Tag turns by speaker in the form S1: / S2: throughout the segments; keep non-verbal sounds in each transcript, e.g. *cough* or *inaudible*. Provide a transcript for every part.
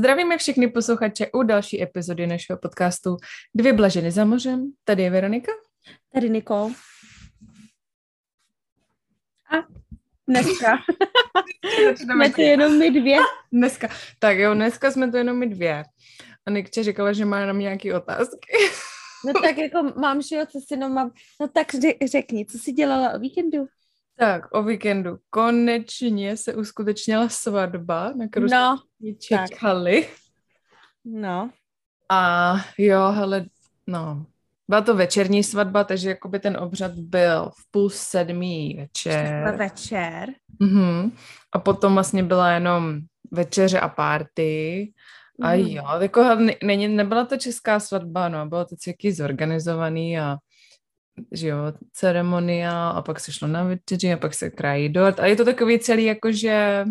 S1: Zdravíme všechny posluchače u další epizody našeho podcastu Dvě blaženy za mořem. Tady je Veronika.
S2: Tady Nikol. A dneska *laughs* jsme to jenom my dvě. *laughs*
S1: Dneska. Tak jo, dneska jsme to jenom my dvě. A Nikče říkala, že má jenom nějaké otázky.
S2: No tak jako mám, že jo, co si jenom mám. No tak řekni, co jsi dělala o víkendu?
S1: Tak, o víkendu konečně se uskutečnila svatba, na kterou
S2: no,
S1: jsme čekali.
S2: No.
S1: A jo, hele, no, byla to večerní svatba, takže jakoby ten obřad byl v půl sedmý večer.
S2: Večer.
S1: Mhm. A potom vlastně byla jenom večeře a párty. A mm. jo, jako ne, nebyla to česká svatba, no, bylo to celý zorganizovaný a že jo, ceremonia a pak se šlo na večeři a pak se krají dort a je to takový celý jakože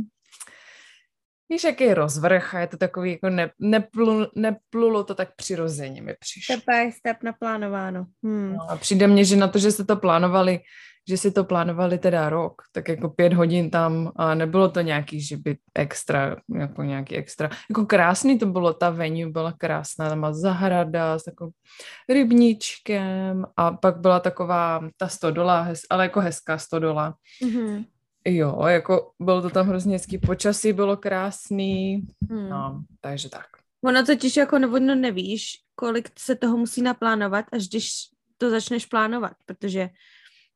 S1: Víš, jaký je rozvrh a je to takový, jako ne, neplu, neplulo to tak přirozeně mi přišlo.
S2: Step by step naplánováno. Hmm.
S1: No a přijde mně, že na to, že se to plánovali, že si to plánovali teda rok, tak jako pět hodin tam a nebylo to nějaký, že by extra, jako nějaký extra. Jako krásný to bylo, ta venue byla krásná, tam byla zahrada s takovým rybníčkem a pak byla taková ta stodola, hez, ale jako hezká stodola. Mm-hmm. Jo, jako bylo to tam hrozně hezký, počasí bylo krásný, hmm. no, takže tak.
S2: Ono totiž jako no, nevíš, kolik se toho musí naplánovat, až když to začneš plánovat, protože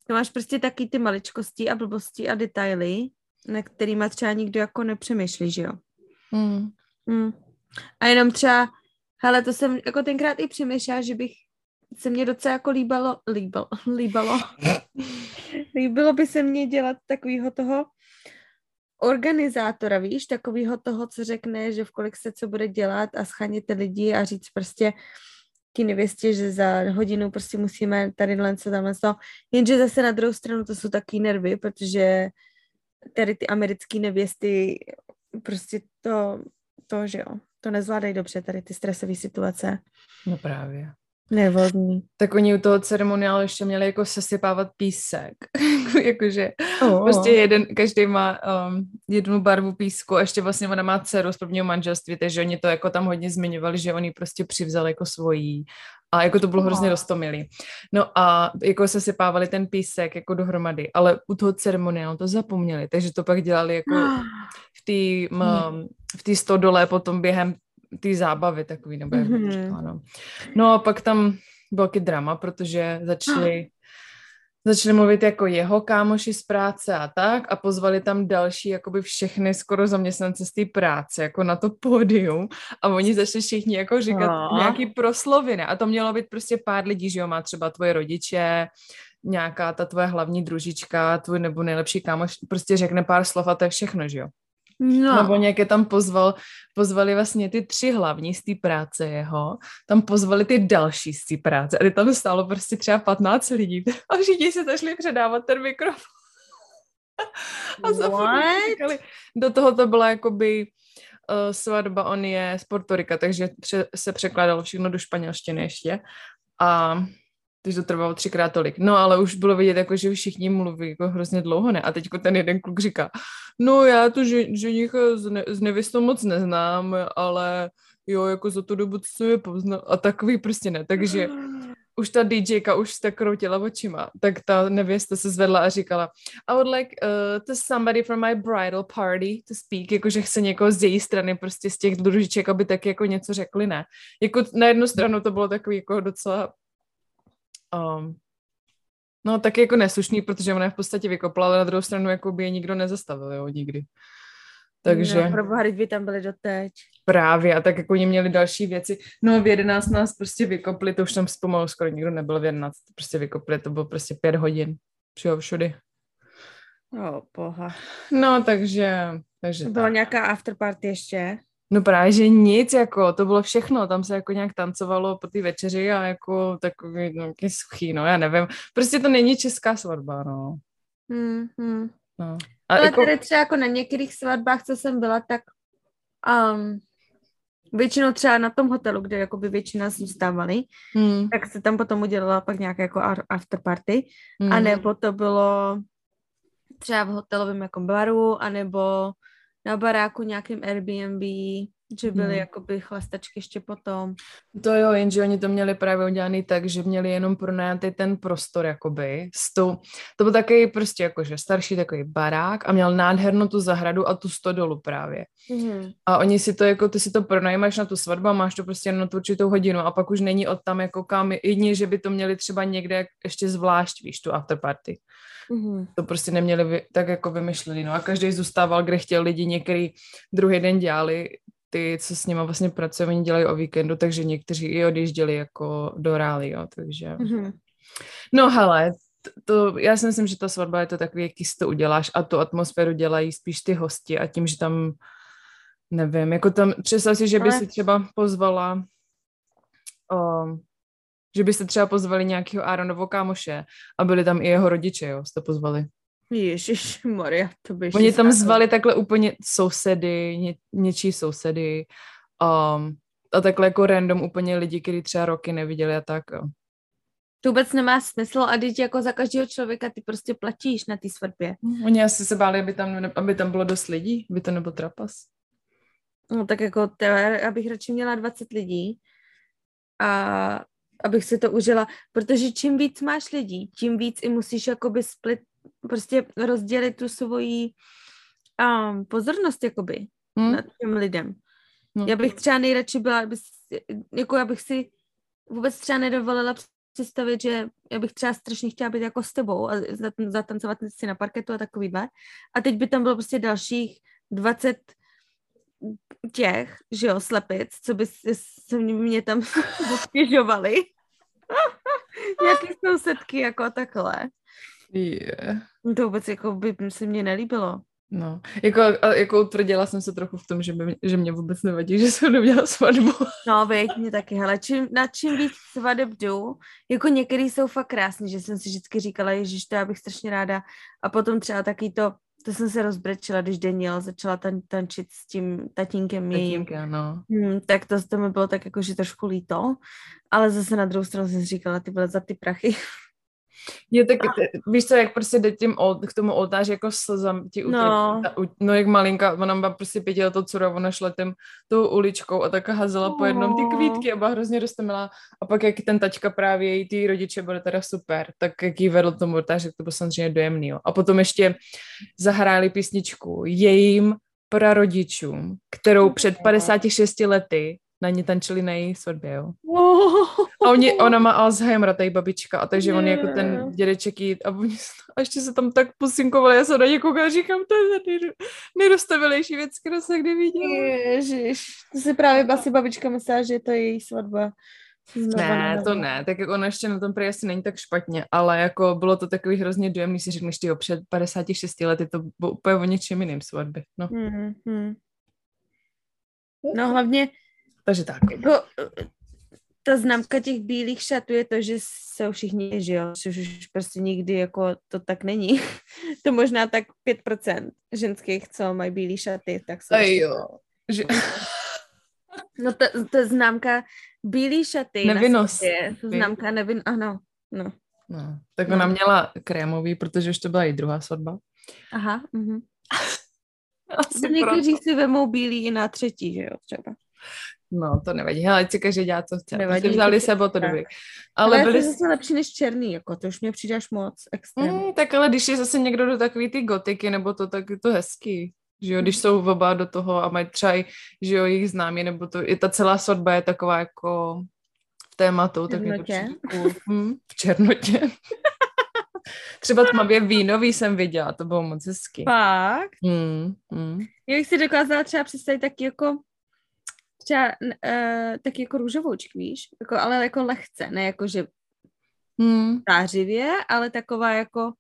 S2: to máš prostě taky ty maličkosti a blbosti a detaily, na kterýma třeba nikdo jako nepřemýšlí, že jo? Hmm. Hmm. A jenom třeba, hele, to jsem jako tenkrát i přemýšlela, že bych se mě docela jako líbalo, líbalo, *laughs* líbalo, líbilo by se mně dělat takového toho organizátora, víš, takového toho, co řekne, že v kolik se co bude dělat a schánět lidi a říct prostě ty nevěstě, že za hodinu prostě musíme tady co tam to. Jenže zase na druhou stranu to jsou taky nervy, protože tady ty americké nevěsty prostě to, to, že jo, to nezvládají dobře, tady ty stresové situace.
S1: No právě.
S2: Nervózní.
S1: Tak oni u toho ceremoniálu ještě měli jako sesypávat písek. *laughs* Jakože oh. prostě jeden, každý má um, jednu barvu písku a ještě vlastně ona má dceru z prvního manželství, takže oni to jako tam hodně zmiňovali, že oni prostě přivzali jako svojí a jako to bylo hrozně rostomilý. No a jako se sypávali ten písek jako dohromady, ale u toho ceremoniálu to zapomněli, takže to pak dělali jako v té *gasps* um, v té stodole potom během ty zábavy takový, nebo jak mm-hmm. no. no a pak tam byl drama, protože začali *gasps* začali mluvit jako jeho kámoši z práce a tak a pozvali tam další jakoby všechny skoro zaměstnance z té práce jako na to pódium a oni začali všichni jako říkat no. nějaký prosloviny a to mělo být prostě pár lidí, že jo, má třeba tvoje rodiče, nějaká ta tvoje hlavní družička, tvůj nebo nejlepší kámoš, prostě řekne pár slov a to je všechno, že jo. No. Nebo nějaké tam pozval, pozvali vlastně ty tři hlavní z té práce jeho, tam pozvali ty další z té práce. A tam stálo prostě třeba 15 lidí. *laughs* A všichni se začali předávat ten mikrofon. *laughs* a říkali, do toho to byla jakoby uh, svatba, on je z Portorika, takže pře- se překládalo všechno do španělštiny ještě. A takže to trvalo třikrát tolik. No ale už bylo vidět, jako, že všichni mluví jako hrozně dlouho, ne? A teď ten jeden kluk říká, no já tu ženicha z, ne, z nevěstou moc neznám, ale jo, jako za tu dobu, co jsem je poznal, a takový prostě ne, takže *gasps* už ta DJka už tak kroutila očima, tak ta nevěsta se zvedla a říkala, I would like uh, to somebody from my bridal party to speak, jakože chce někoho z její strany, prostě z těch družiček, aby taky jako něco řekli, ne. Jako na jednu stranu to bylo takový jako docela um, no tak jako neslušný, protože ona je v podstatě vykopla, ale na druhou stranu jako by je nikdo nezastavil, jo, nikdy. Takže...
S2: No, pro boha, by tam byli doteď.
S1: Právě, a tak jako oni měli další věci. No v 11 nás prostě vykopli, to už tam zpomalu skoro nikdo nebyl v 11, prostě vykopli, to bylo prostě pět hodin. Všeho všudy.
S2: No, boha.
S1: No, takže... takže
S2: Byla tak. nějaká afterparty ještě?
S1: No právě, že nic, jako, to bylo všechno, tam se jako nějak tancovalo po té večeři a jako takový, no, suchý, no, já nevím, prostě to není česká svatba, no.
S2: Hmm, hmm. no. A Ale jako... tady třeba jako na některých svatbách, co jsem byla, tak um, většinou třeba na tom hotelu, kde jako by většina zůstávali, hmm. tak se tam potom udělala pak nějaké jako after party, hmm. anebo to bylo třeba v hotelovém jako baru, anebo na baráku nějakým Airbnb, že byly hmm. jakoby chlastačky ještě potom.
S1: To jo, jenže oni to měli právě udělaný tak, že měli jenom pronajatý ten prostor, jakoby. S tou, to byl takový prostě jakože starší takový barák a měl nádhernou tu zahradu a tu stodolu právě. Hmm. A oni si to jako, ty si to pronajímáš na tu svatbu a máš to prostě na tu určitou hodinu a pak už není od tam jako kam, jedině, že by to měli třeba někde ještě zvlášť, víš, tu afterparty. Mm-hmm. To prostě neměli vy, tak jako vymyšlený. No a každý zůstával, kde chtěl lidi, některý druhý den dělali ty, co s nima vlastně pracují, oni dělají o víkendu, takže někteří i odjížděli jako do rály, jo, takže... Mm-hmm. No hele, to, já si myslím, že ta svatba je to takový, jaký si to uděláš a tu atmosféru dělají spíš ty hosti a tím, že tam, nevím, jako tam, představ si, že by Ale... si třeba pozvala um, že byste třeba pozvali nějakého Aaronovo kámoše a byli tam i jeho rodiče, jo, jste pozvali.
S2: Ježíš *laughs* Maria, to by
S1: Oni tam zvali takhle úplně sousedy, ně, něčí sousedy um, a takhle jako random úplně lidi, kteří třeba roky neviděli a tak, jo.
S2: To vůbec nemá smysl a teď jako za každého člověka ty prostě platíš na té svatbě.
S1: Oni asi se báli, aby tam, aby tam bylo dost lidí, aby to nebyl trapas.
S2: No tak jako, te, abych radši měla 20 lidí a abych si to užila, protože čím víc máš lidí, tím víc i musíš jakoby split, prostě rozdělit tu svoji um, pozornost jakoby hmm. nad těm lidem. Hmm. Já bych třeba nejradši byla, aby, jako já bych si vůbec třeba nedovolila představit, že já bych třeba strašně chtěla být jako s tebou a zatancovat si na parketu a takovýhle. A teď by tam bylo prostě dalších 20 těch, že jo, slepic, co by se mě tam *laughs* obtěžovali. *laughs* Nějaký sousedky jako takhle.
S1: Yeah.
S2: To vůbec jako by se mně nelíbilo.
S1: No, jako, jako utvrdila jsem se trochu v tom, že, by, že mě vůbec nevadí, že jsem neměla svatbu. *laughs*
S2: No, veď mě taky, hele, čím, na čím víc svadeb jdu, jako některý jsou fakt krásný, že jsem si vždycky říkala, ježiš, to já bych strašně ráda. A potom třeba taky to, to jsem se rozbrečila, když Daniel začala tan- tančit s tím tatínkem
S1: jejím. no.
S2: Hmm, tak to, to mi bylo tak jako, že trošku líto, ale zase na druhou stranu jsem říkala, ty vole, za ty prachy. *laughs*
S1: Je tak, víš co, jak prostě jde tím old, k tomu oltáři jako slzám ti
S2: no.
S1: no jak malinka, ona má prostě pětiletou dceru a ona šla tím tou uličkou a tak hazela oh. po jednom ty kvítky a byla hrozně roztomilá a pak jak ten tačka právě, její ty rodiče byly teda super, tak jak jí vedl tomu oltáři, to bylo samozřejmě dojemný. Jo. A potom ještě zahráli písničku jejím prarodičům, kterou před 56 lety na ně tančili na její svatbě, jo. A oni, ona má Alzheimer, ta babička, a takže on jako ten dědeček jít a, oni, a ještě se tam tak posinkovali, já se na ně koukám a říkám, to je ta nejdostavělejší věc, kterou se kdy viděl.
S2: Ježiš, to si právě asi babička myslela, že je to její svatba.
S1: Ne, to ne, tak jako ona ještě na tom prý asi není tak špatně, ale jako bylo to takový hrozně dojemný, si řekneš, ty před 56 lety to bylo úplně o něčem jiným svatby, no.
S2: Hmm, hmm. No hlavně
S1: takže tak.
S2: Jako, ta známka těch bílých šatů je to, že jsou všichni, že jo, což už prostě nikdy jako to tak není. *laughs* to možná tak 5% ženských, co mají bílé šaty, tak jsou...
S1: Aj jo. Že...
S2: No to, to známka bílý šaty
S1: Nevinnost.
S2: Je to známka nevin, ano, no.
S1: no. Tak ona no. měla krémový, protože už to byla její druhá svatba.
S2: Aha, mhm. *laughs* Někteří si vemou bílý i na třetí, že jo, třeba.
S1: No, to nevadí. Hele, ať si každý dělá, co chce. Nevadí, vzali se, bylo to dobrý.
S2: Ale, ale byli... to zase lepší než černý, jako to už mě přidáš moc extrém.
S1: Mm, tak ale když je zase někdo do takový ty gotiky, nebo to, tak je to hezký. Že jo, když jsou oba do toho a mají třeba že jo, jich známí, nebo to, i ta celá svatba je taková jako v tématu, tak je to cool. hm, v černotě. *laughs* Třeba tmavě vínový jsem viděla, to bylo moc hezký.
S2: Fakt?
S1: Mm, mm.
S2: Já bych si dokázala třeba představit taky jako třeba uh, tak jako růžovouček, víš, jako, ale jako lehce, ne jako, že hmm. zářivě, ale taková jako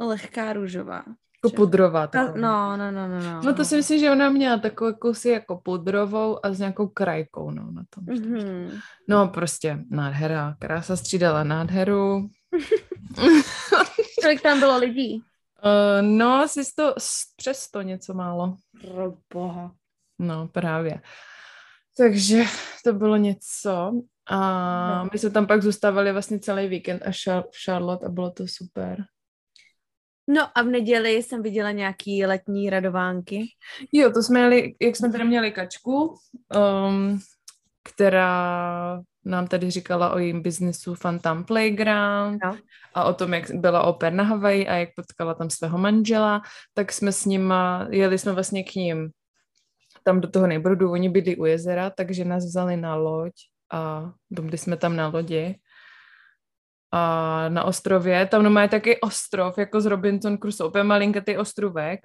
S2: lehká růžová.
S1: Jako pudrová.
S2: Taková. No, no, no, no, no.
S1: No to si myslím, že ona měla takovou kusy jako pudrovou a s nějakou krajkou, no, na tom. Mm-hmm. No prostě nádhera, krása střídala nádheru. *laughs*
S2: Kolik tam bylo lidí?
S1: Uh, no, asi sto, přes to něco málo.
S2: Pro boha.
S1: No, právě. Takže to bylo něco. A my jsme tam pak zůstávali vlastně celý víkend a v Charlotte a bylo to super.
S2: No a v neděli jsem viděla nějaký letní radovánky.
S1: Jo, to jsme jeli, jak jsme tady měli kačku, um, která nám tady říkala o jejím biznesu Phantom Playground no. a o tom, jak byla oper na Havaji a jak potkala tam svého manžela, tak jsme s nima, jeli jsme vlastně k ním tam do toho nejbrodu, oni bydlí u jezera, takže nás vzali na loď a byli jsme tam na lodi a na ostrově, tam má taky ostrov, jako z Robinson Crusoe, úplně malinkatý ostrovek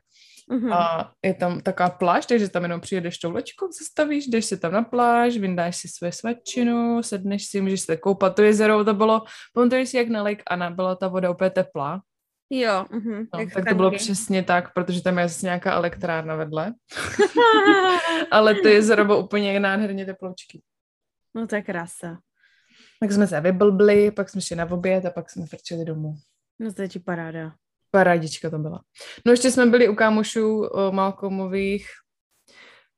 S1: mm-hmm. a je tam taková pláž, takže tam jenom přijedeš tou loďkou, zastavíš, jdeš si tam na pláž, vyndáš si svoje svačinu, sedneš si, můžeš se koupat, to jezero, to bylo, pamatuješ si jak na Lake Anna, byla ta voda úplně teplá.
S2: Jo, uh-huh,
S1: no, tak to bylo přesně tak, protože tam je zase nějaká elektrárna vedle. *laughs* Ale to jezero bylo úplně nádherně teploučky.
S2: No to je krása.
S1: Tak jsme se vyblbli, pak jsme šli na oběd a pak jsme frčeli domů.
S2: No to je ti paráda.
S1: Parádička to byla. No ještě jsme byli u kámošů o Malcolmových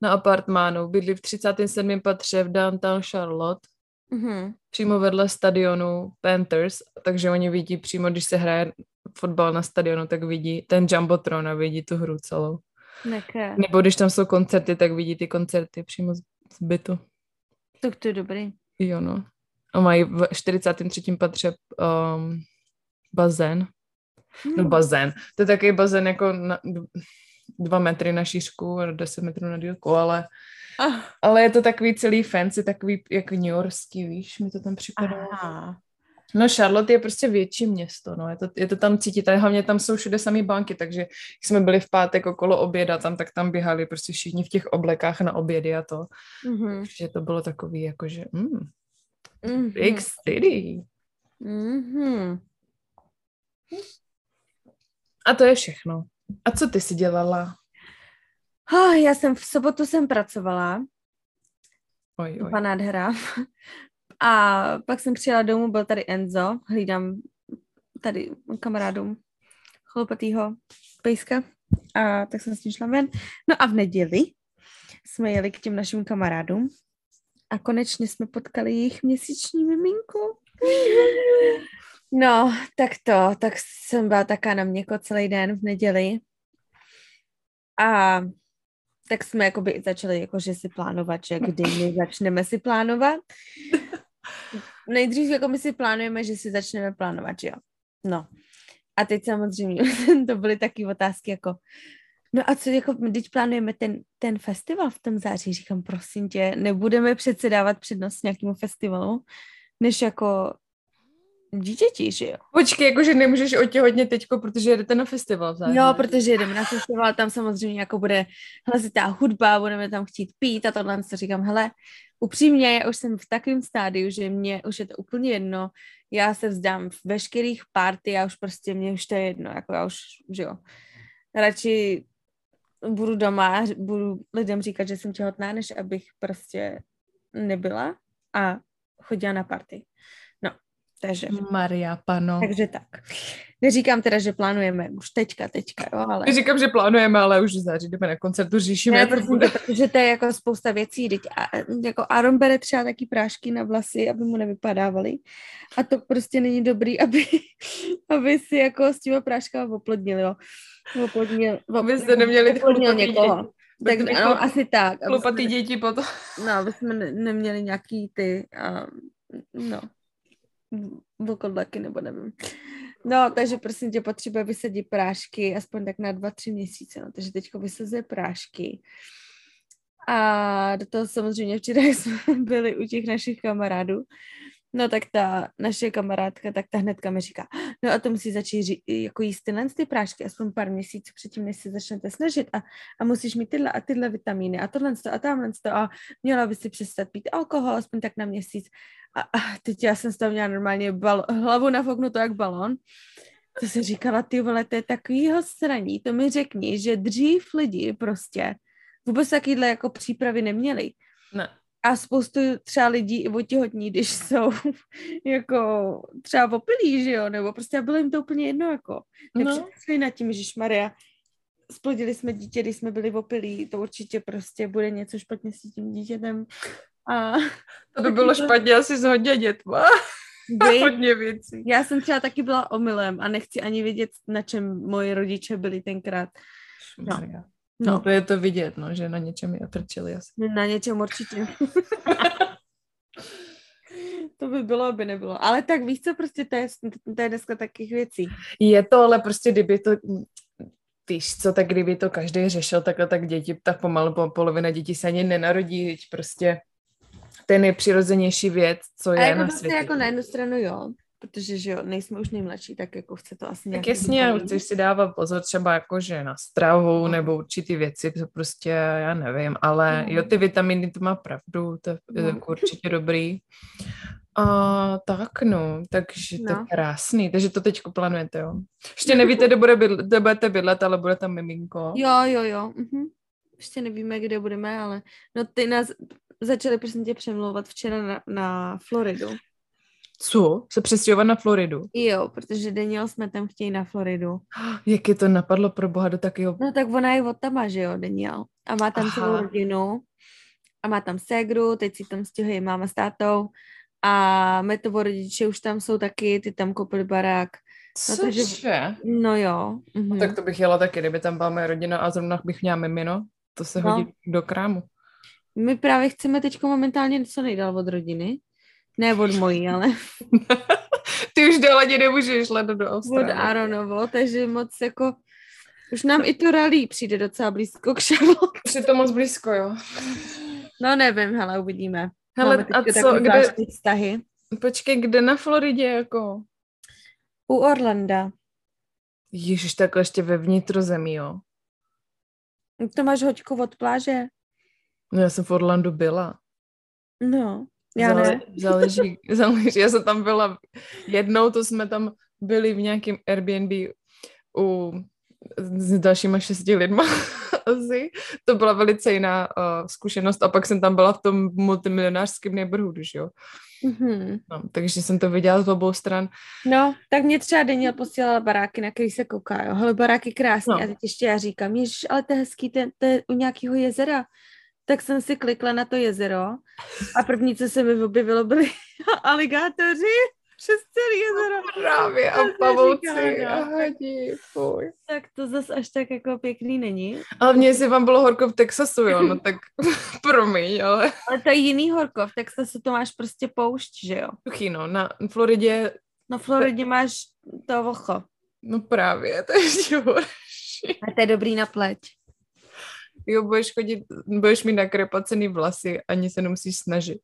S1: na apartmánu. Bydli v 37. patře v downtown Charlotte. Mm-hmm. Přímo vedle stadionu Panthers, takže oni vidí přímo, když se hraje fotbal na stadionu, tak vidí ten Jumbotron a vidí tu hru celou.
S2: Neké.
S1: Nebo když tam jsou koncerty, tak vidí ty koncerty přímo z, z bytu.
S2: Tak to je dobrý.
S1: Jo, no. A mají v 43. patře um, bazén. Hmm. No bazén. To je takový bazén jako na, dva metry na šířku a 10 metrů na dílku, ale ah. ale je to takový celý fancy, takový jak New Yorkský, víš, mi to tam připadalo. Aha. No Charlotte je prostě větší město, no, je to, je to tam cítit, a hlavně tam jsou všude samý banky, takže když jsme byli v pátek okolo oběda, tam tak tam běhali prostě všichni v těch oblekách na obědy a to, mm-hmm. takže to bylo takový jakože, mm, mm-hmm. big city. Mm-hmm. A to je všechno. A co ty si dělala?
S2: Oh, já jsem v sobotu jsem pracovala.
S1: Oj, oj.
S2: Pana nádhera. A pak jsem přijela domů, byl tady Enzo, hlídám tady kamarádům chlopatýho pejska a tak jsem s ním šla ven. No a v neděli jsme jeli k těm našim kamarádům a konečně jsme potkali jejich měsíční miminku. No, tak to, tak jsem byla taká na měko celý den v neděli. A tak jsme jakoby začali jakože si plánovat, že kdy my začneme si plánovat. Nejdřív jako my si plánujeme, že si začneme plánovat, že jo. No. A teď samozřejmě *laughs* to byly taky otázky jako, no a co, jako, teď plánujeme ten, ten festival v tom září, říkám, prosím tě, nebudeme přece dávat přednost nějakému festivalu, než jako dítěti, že jo.
S1: Počkej, jakože nemůžeš otěhotně teďko, protože jedete na festival
S2: zároveň. Jo, protože jedeme na festival, tam samozřejmě jako bude hlasitá hudba, budeme tam chtít pít a tohle, co říkám, hele, upřímně, já už jsem v takovém stádiu, že mě už je to úplně jedno, já se vzdám v veškerých party, já už prostě, mě už to je jedno, jako já už, že jo, radši budu doma, budu lidem říkat, že jsem těhotná, než abych prostě nebyla a chodila na party. Takže.
S1: Maria, pano.
S2: Takže tak. Neříkám teda, že plánujeme už teďka, teďka, jo, ale...
S1: Neříkám, že plánujeme, ale už září jdeme na koncertu, řešíme.
S2: Ne, protože, protože to je jako spousta věcí, teď a, jako Aaron bere třeba taky prášky na vlasy, aby mu nevypadávaly a to prostě není dobrý, aby, aby si jako s těma práškama oplodnil, jo. Oplodnil,
S1: aby jste neměli
S2: oplodnil někoho. Tak no, asi tak.
S1: Chlupatý děti potom.
S2: No, aby jsme ne, neměli nějaký ty, uh, no, vlkodlaky, nebo nevím. No, takže prosím tě, potřebuje vysadit prášky aspoň tak na dva, tři měsíce, no, takže teďko vysazuje prášky. A do toho samozřejmě včera *laughs* jsme byli u těch našich kamarádů, No tak ta naše kamarádka, tak ta hnedka mi říká, no a to musí začít ří, jako jíst tyhle ty prášky aspoň pár měsíců předtím, než se začnete snažit a, a musíš mít tyhle a tyhle vitamíny a tohle a tamhle a měla by si přestat pít alkohol aspoň tak na měsíc. A, a teď já jsem z toho měla normálně bal, hlavu nafoknutou jak balon. To se říkala, ty vole, to je takovýho sraní, to mi řekni, že dřív lidi prostě vůbec takovýhle jako přípravy neměli.
S1: Ne
S2: a spoustu třeba lidí i otěhotní, když jsou *laughs* jako třeba opilí, že jo, nebo prostě bylo jim to úplně jedno, jako. Nepřemýšleli no. nad tím, že Maria, splodili jsme dítě, když jsme byli opilí, to určitě prostě bude něco špatně s tím dítětem. A... *laughs*
S1: To by bylo *laughs* špatně asi s hodně dětma. Hodně věcí.
S2: já jsem třeba taky byla omylem a nechci ani vědět, na čem moji rodiče byli tenkrát. No.
S1: No. To je to vidět, no, že na něčem je trčeli asi.
S2: Na něčem určitě. *laughs* to by bylo, by nebylo. Ale tak víš co, prostě to je, to je dneska takových věcí.
S1: Je to, ale prostě kdyby to, víš co, tak kdyby to každý řešil takhle, tak děti, tak pomalu po polovina dětí se ani nenarodí, teď prostě ten nejpřirozenější věc, co
S2: A
S1: je
S2: jako
S1: na
S2: prostě
S1: světě.
S2: jako na jednu stranu jo, protože že jo, nejsme už nejmladší, tak jako chce to asi
S1: Tak jasně, chceš si dávat pozor třeba jakože na stravu nebo určitý věci, to prostě já nevím, ale
S2: No.
S1: jo, ty vitaminy, to má pravdu, to je
S2: No.
S1: jako určitě dobrý. A tak no, takže to je
S2: No.
S1: krásný, takže to teďko plánujete, jo. Ještě *laughs* nevíte, kde, bude bydlet, kde budete bydlet, ale bude tam miminko.
S2: Jo, jo, jo. Mhm. Ještě nevíme, kde budeme, ale no ty nás začali prosím tě přemlouvat včera na, na Floridu.
S1: Co? Se přestěhovat na Floridu?
S2: Jo, protože Daniel jsme tam chtějí na Floridu. *gasps*
S1: Jak je to napadlo pro boha do takového...
S2: No tak ona je od tama, že jo, Daniel. A má tam
S1: Aha.
S2: celou rodinu. A má tam ségru, teď si tam stěhuje máma s tátou. A metovo rodiče už tam jsou taky, ty tam koupili barák. No, takže-
S1: Cože?
S2: No jo. Mhm.
S1: No, tak to bych jela taky, kdyby tam byla moje rodina a zrovna bych měla mimino, to se
S2: No.
S1: hodí do krámu.
S2: My právě chceme teď momentálně co nejdál od rodiny. Ne od mojí, ale *laughs*
S1: Ty už dál ani nemůžeš letět do
S2: od
S1: Austrálie.
S2: Aronovo, takže moc jako... Už nám i to rally přijde docela blízko k Charlotte.
S1: Už je to moc blízko, jo.
S2: No nevím, hele, uvidíme.
S1: Hele, a co, kde,
S2: vztahy.
S1: počkej, kde na Floridě, jako?
S2: U Orlanda.
S1: Ježiš, takhle ještě ve vnitrozemí, jo.
S2: To máš hoďku od pláže?
S1: No já jsem v Orlandu byla.
S2: No, já ne. *laughs*
S1: Záleží, záleží, já jsem tam byla jednou, to jsme tam byli v nějakém Airbnb u, s dalšíma šesti lidma *laughs* asi. To byla velice jiná uh, zkušenost a pak jsem tam byla v tom multimilionářském neighborhoodu, že jo.
S2: Mhm.
S1: No, takže jsem to viděla z obou stran.
S2: No, tak mě třeba Daniel posílala baráky, na který se kouká, jo. Hele, baráky krásný.
S1: No.
S2: A teď ještě já říkám, ježiš, ale to je hezký, to je u nějakého jezera. Tak jsem si klikla na to jezero a první, co se mi objevilo, byly *laughs* aligátoři přes celé jezero.
S1: Právě
S2: To
S1: a pavouci a
S2: no.
S1: fuj.
S2: Tak to zas až tak jako pěkný není.
S1: Ale mně, jestli vám bylo horko v Texasu, jo, no *laughs* tak *laughs* promiň, ale
S2: Ale to je jiný horko, v Texasu to máš prostě poušť, že jo.
S1: suchý, no, na Floridě,
S2: No v Floridě máš to vocho.
S1: no právě, to je ještě horší.
S2: A to je dobrý na pleť.
S1: Jo, budeš chodit, budeš mít nakrepacený vlasy, ani se nemusíš snažit.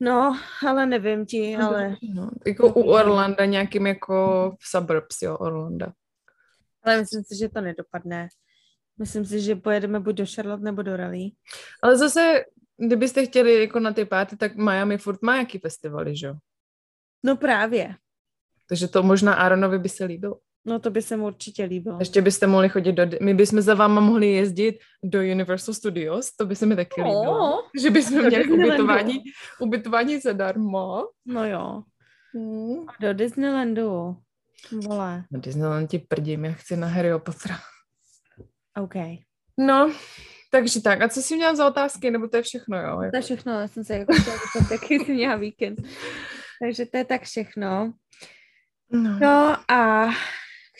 S2: No, ale nevím ti, ale,
S1: No, jako u Orlanda nějakým jako v suburbs, jo, Orlanda.
S2: ale myslím si, že to nedopadne. Myslím si, že pojedeme buď do Charlotte nebo do Raleigh.
S1: Ale zase, kdybyste chtěli jako na ty páty, tak Miami furt má jaký festivaly, že jo?
S2: No právě.
S1: Takže to možná Aaronovi by se líbilo.
S2: No to by se mu určitě líbilo.
S1: Ještě byste mohli chodit do... My bychom za váma mohli jezdit do Universal Studios, to by se mi taky líbilo.
S2: No,
S1: Že bychom
S2: do
S1: měli ubytování, ubytování zadarmo.
S2: no jo.
S1: Hmm.
S2: Do Disneylandu. Vole.
S1: Na Disneyland ti prdím, já chci na Harryho Pottera.
S2: OK.
S1: No, takže tak. A co jsi měla za otázky, nebo to je všechno, jo?
S2: To je všechno, já jsem se jako chtěla zeptat, *laughs* jaký jsi měla víkend. Takže to je tak všechno.
S1: No.
S2: No a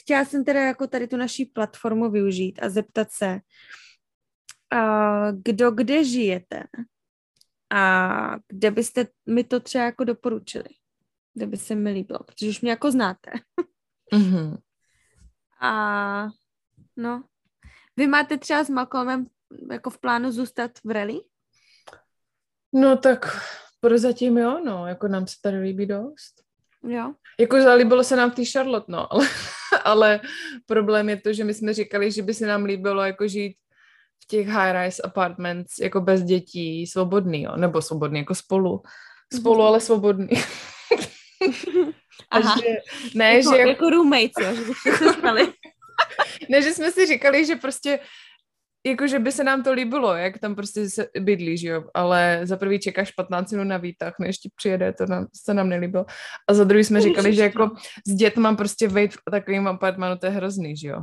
S2: chtěla jsem teda jako tady tu naší platformu využít a zeptat se, a kdo kde žijete a kde byste mi to třeba jako doporučili, kde by se mi líbilo, protože už mě jako znáte.
S1: Mhm. *laughs*
S2: A no, vy máte třeba s Malcolmem jako v plánu zůstat v rally?
S1: no tak prozatím jo, no, jako nám se tady líbí dost.
S2: Jo.
S1: Jako zalíbilo se nám v té Charlotte, no, ale, *laughs* ale problém je to, že my jsme říkali, že by se nám líbilo jako žít v těch high-rise apartments jako bez dětí, svobodný, jo, nebo svobodný, jako spolu. Spolu, ale svobodný. *laughs* A
S2: Aha.
S1: že, ne,
S2: jako,
S1: že,
S2: jako roommates, jo, že *laughs*
S1: ne, že jsme si říkali, že prostě jako, že by se nám to líbilo, jak tam prostě se bydlí, že jo, ale za prvý čekáš 15 minut na výtah, než ti přijede, to nám, se nám nelíbilo. A za druhý jsme říkali, že jako s dětma prostě vejít v takovým apartmanu, to je hrozný, že jo.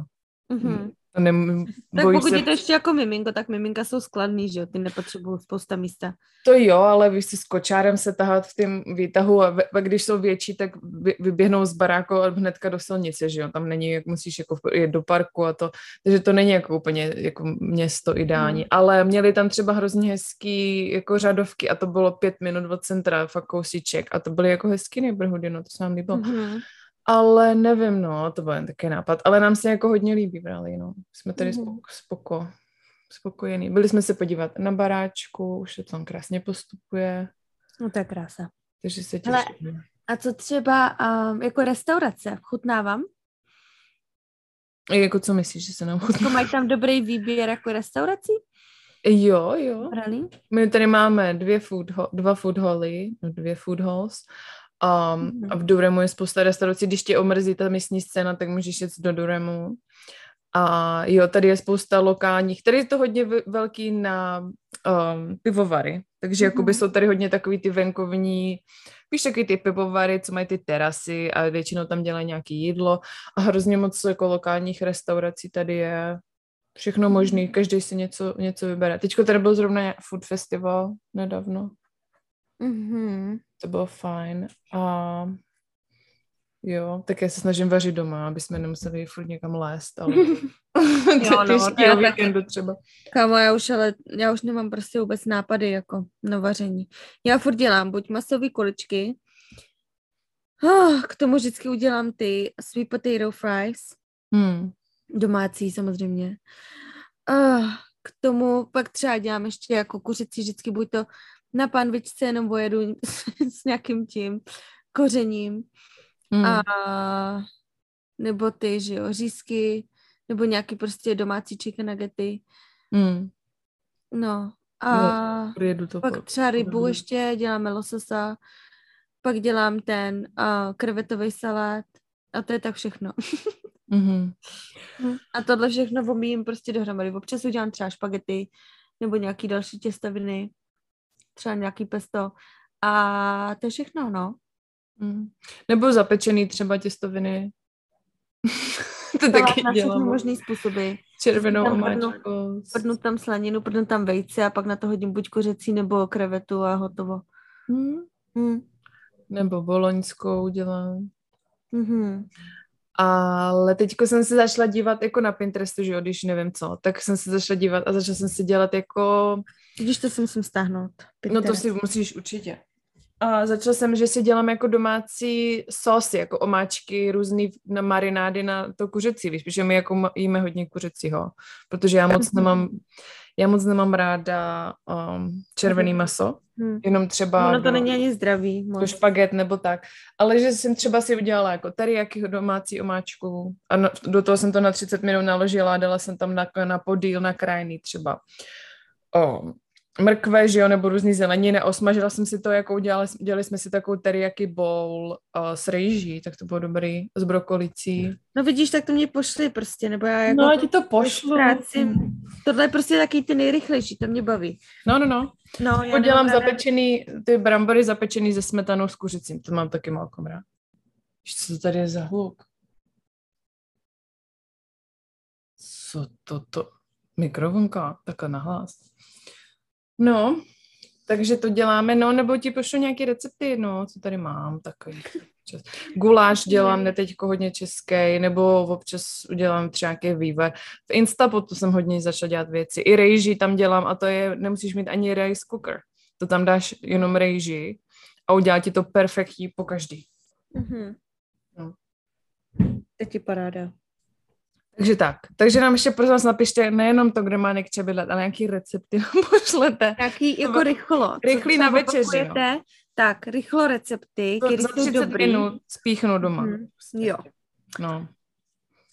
S2: Mhm.
S1: Nem,
S2: tak pokud se... je to ještě jako miminko, tak miminka jsou skladný, že jo, ty nepotřebují spousta místa.
S1: To jo, ale víš si s kočárem se tahat v tom výtahu a, ve, když jsou větší, tak vy, vyběhnou z baráku a hnedka do silnice, že jo, tam není, jak musíš jako jet do parku a to, takže to není jako úplně jako město ideální, hmm. ale měli tam třeba hrozně hezký jako řadovky a to bylo pět minut od centra, fakt kousíček a to byly jako hezký neighborhoody, no to se nám líbilo. Hmm. Ale nevím, no, to byl jen taky nápad. Ale nám se jako hodně líbí v Rally, no. Jsme tady mm. spoko, spokojení. Byli jsme se podívat na baráčku, už to tam krásně postupuje.
S2: No to je krása.
S1: Takže se těšíme. Ale
S2: a co třeba um, jako restaurace? Chutnávám?
S1: Jako co myslíš, že se nám chutná?
S2: Jako mají tam dobrý výběr jako restaurací?
S1: Jo, jo. Brali? My tady máme dvě food, dva food holy, no dvě food halls Um, mm-hmm. A v Duremu je spousta restaurací, když tě omrzí ta místní scéna, tak můžeš jít do Duremu. A jo, tady je spousta lokálních, tady je to hodně velký na um, pivovary, takže mm-hmm. jakoby jsou tady hodně takový ty venkovní, víš, takový ty pivovary, co mají ty terasy a většinou tam dělají nějaké jídlo a hrozně moc jako lokálních restaurací tady je všechno možný, každý si něco, něco vybere. Teďko tady byl zrovna food festival nedávno. Mm-hmm. To bylo fajn. A jo, tak já se snažím vařit doma, aby jsme nemuseli furt někam lézt, ale *laughs* jo, no, já víkendu třeba.
S2: Kámo, já už, ale já už nemám prostě vůbec nápady jako na vaření. Já furt dělám buď masové kuličky, oh, k tomu vždycky udělám ty sweet potato fries, hmm. domácí samozřejmě. Oh, k tomu pak třeba dělám ještě jako kuřecí vždycky buď to na panvičce jenom vojedu *laughs* s nějakým tím kořením. Mm. A nebo ty, že jo, řízky, nebo nějaký prostě domácí chicken nuggety. Mm. No. A
S1: no, to
S2: pak třeba rybu ještě, děláme lososa, pak dělám ten uh, krevetový salát a to je tak všechno. mm-hmm. *laughs* A tohle všechno vomím prostě dohromady. Občas udělám třeba špagety nebo nějaký další těstoviny třeba nějaký pesto a to je všechno, no.
S1: Mm. Nebo zapečený třeba těstoviny. *laughs*
S2: to taky na všechny možný způsoby.
S1: Červenou omáčku.
S2: Prdnu tam slaninu, prdnu tam vejce a pak na to hodím buď kořecí nebo krevetu a hotovo. Mm.
S1: Mm. Nebo boloňskou dělám. Mm-hmm. Ale teďko jsem se začala dívat jako na Pinterestu, že jo, když nevím co, tak jsem se začala dívat a začala jsem si dělat jako...
S2: Když to si musím stáhnout.
S1: No to si musíš určitě. A začala jsem, že si dělám jako domácí sosy, jako omáčky, různý na marinády na to kuřecí, víš, protože my jako jíme hodně kuřecího, protože já moc nemám, já moc nemám ráda um, červený mhm. maso, hmm. jenom třeba...
S2: Ono to do, není ani zdravý.
S1: Moc. špaget nebo tak. Ale že jsem třeba si udělala jako jakýho domácí omáčku a no, do toho jsem to na 30 minut naložila a dala jsem tam na, na podíl na krajný třeba. Oh, mrkve, že jo, nebo různý zeleniny. Osmažila jsem si to, jako udělali, dělali jsme si takovou teriyaki bowl uh, s rejží, tak to bylo dobrý, s brokolicí.
S2: No vidíš, tak to mě pošli prostě, nebo já jako...
S1: No, já ti to pošlu.
S2: Práci, tohle je prostě taky ty nejrychlejší, to mě baví.
S1: No, no, no. no já dělám ráda... zapečený, ty brambory zapečený ze smetanou s kuřicím, to mám taky malkom rád. Co to tady je za hluk? Co to, to? Mikrovlnka? Takhle nahlas. No, takže to děláme, no, nebo ti pošlu nějaké recepty, no, co tady mám, takový. Guláš dělám ne teď hodně český, nebo občas udělám třeba nějaký vývar. V Instapotu jsem hodně začala dělat věci. I rejži tam dělám a to je, nemusíš mít ani rice cooker. To tam dáš jenom rejži a udělá ti to perfektní po každý. Mm-hmm.
S2: No. Teď je paráda.
S1: Takže tak. Takže nám ještě prosím vás napište nejenom to, kde má někče bydlet, ale nějaký recepty nám *laughs* pošlete.
S2: Nějaký jako rychlo.
S1: Rychlý na večeři. No.
S2: Tak, rychlo recepty, které jsou dobrý. minut
S1: spíchnu doma. Hmm.
S2: Jo. No.